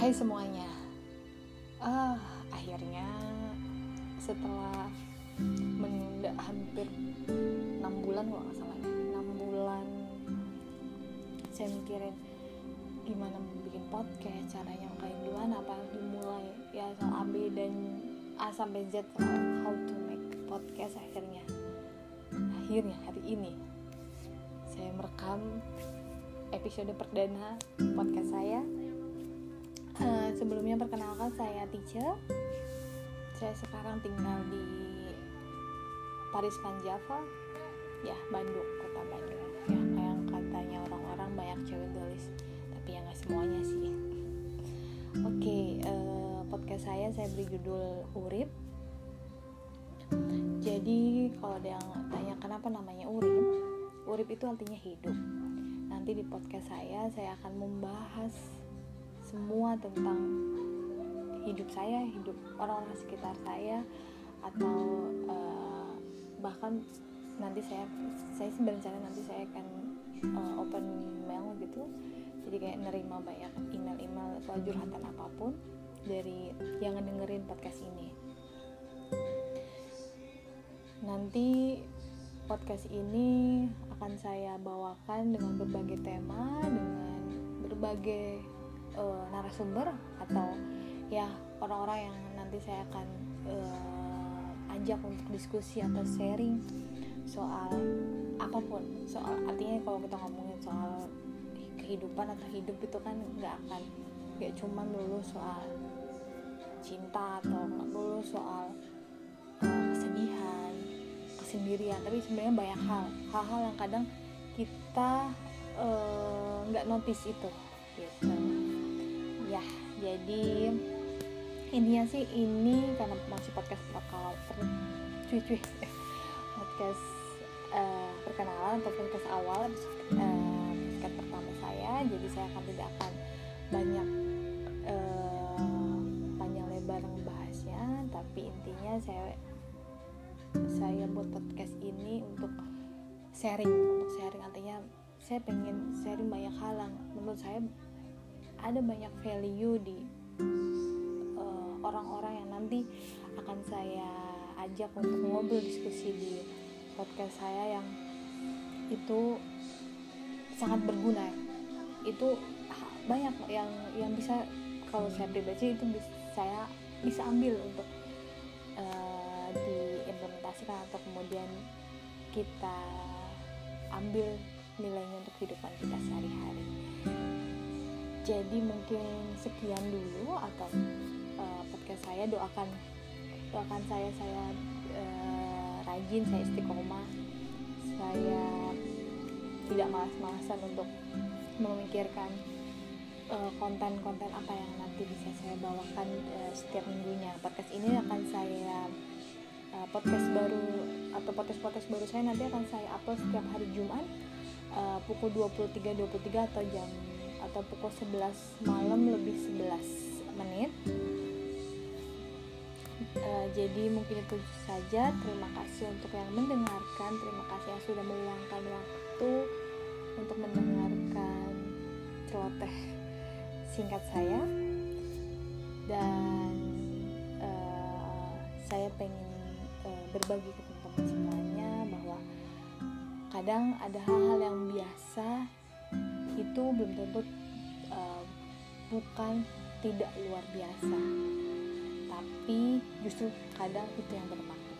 Hai semuanya. Ah akhirnya setelah menunda hampir 6 bulan kalau nggak salah ya 6 bulan saya mikirin gimana bikin podcast caranya kayak gimana apa yang dimulai ya soal A B dan A sampai Z how to make podcast akhirnya. Akhirnya hari ini saya merekam episode perdana podcast saya Uh, sebelumnya perkenalkan saya Tice. Saya sekarang tinggal di Paris Panjava ya Bandung kota Bandung. Ya kayak katanya orang-orang banyak cewek gelis tapi ya nggak semuanya sih. Oke okay, uh, podcast saya saya beri judul Urip. Jadi kalau ada yang tanya kenapa namanya Urip? Urip itu artinya hidup. Nanti di podcast saya saya akan membahas semua tentang hidup saya, hidup orang-orang sekitar saya, atau uh, bahkan nanti saya saya berencana nanti saya akan uh, open mail gitu, jadi kayak nerima banyak email-email soal curhatan apa pun dari yang dengerin podcast ini. Nanti podcast ini akan saya bawakan dengan berbagai tema, dengan berbagai uh, narasumber atau ya orang-orang yang nanti saya akan uh, ajak untuk diskusi atau sharing soal apa pun. Soal artinya kalau kita ngomongin soal kehidupan atau hidup itu kan nggak akan nggak cuma melulu soal cinta atau nggak melulu soal uh, kesedihan kesendirian. Tapi sebenarnya banyak hal hal-hal yang kadang kita nggak uh, notice itu gitu ya jadi intinya sih ini karena masih podcast kalau cuy cuy podcast uh, perkenalan atau podcast awal uh, podcast pertama saya. Jadi saya akan tidak akan banyak tapi intinya saya saya buat podcast ini untuk sharing untuk sharing. Artinya saya pengen sharing banyak hal yang menurut saya ada banyak value di orang-orang uh, yang nanti akan saya ajak untuk ngobrol diskusi di podcast saya yang itu sangat berguna. Itu banyak yang yang bisa kalau saya pribadi itu bisa, saya bisa ambil untuk uh, diimplementasikan atau kemudian kita ambil nilainya untuk kehidupan kita sehari-hari jadi mungkin sekian dulu atau uh, podcast saya. Doakan doakan saya saya uh, rajin saya istiqomah. Saya tidak malas-malasan untuk memikirkan konten-konten uh, apa yang nanti bisa saya bawakan uh, setiap minggunya. Podcast ini akan saya uh, podcast baru atau podcast-podcast baru saya nanti akan saya upload setiap hari Jumat uh, pukul 23.23 .23 atau jam atau pukul 11 malam lebih 11 menit. Uh, jadi mungkin itu saja. Terima kasih untuk yang mendengarkan. Terima kasih yang sudah meluangkan waktu untuk mendengarkan celoteh singkat saya. Dan uh, saya pengen uh, berbagi ke teman-teman semuanya bahwa kadang ada hal-hal yang biasa itu belum tentu uh, bukan tidak luar biasa. Tapi justru kadang itu yang bermakna.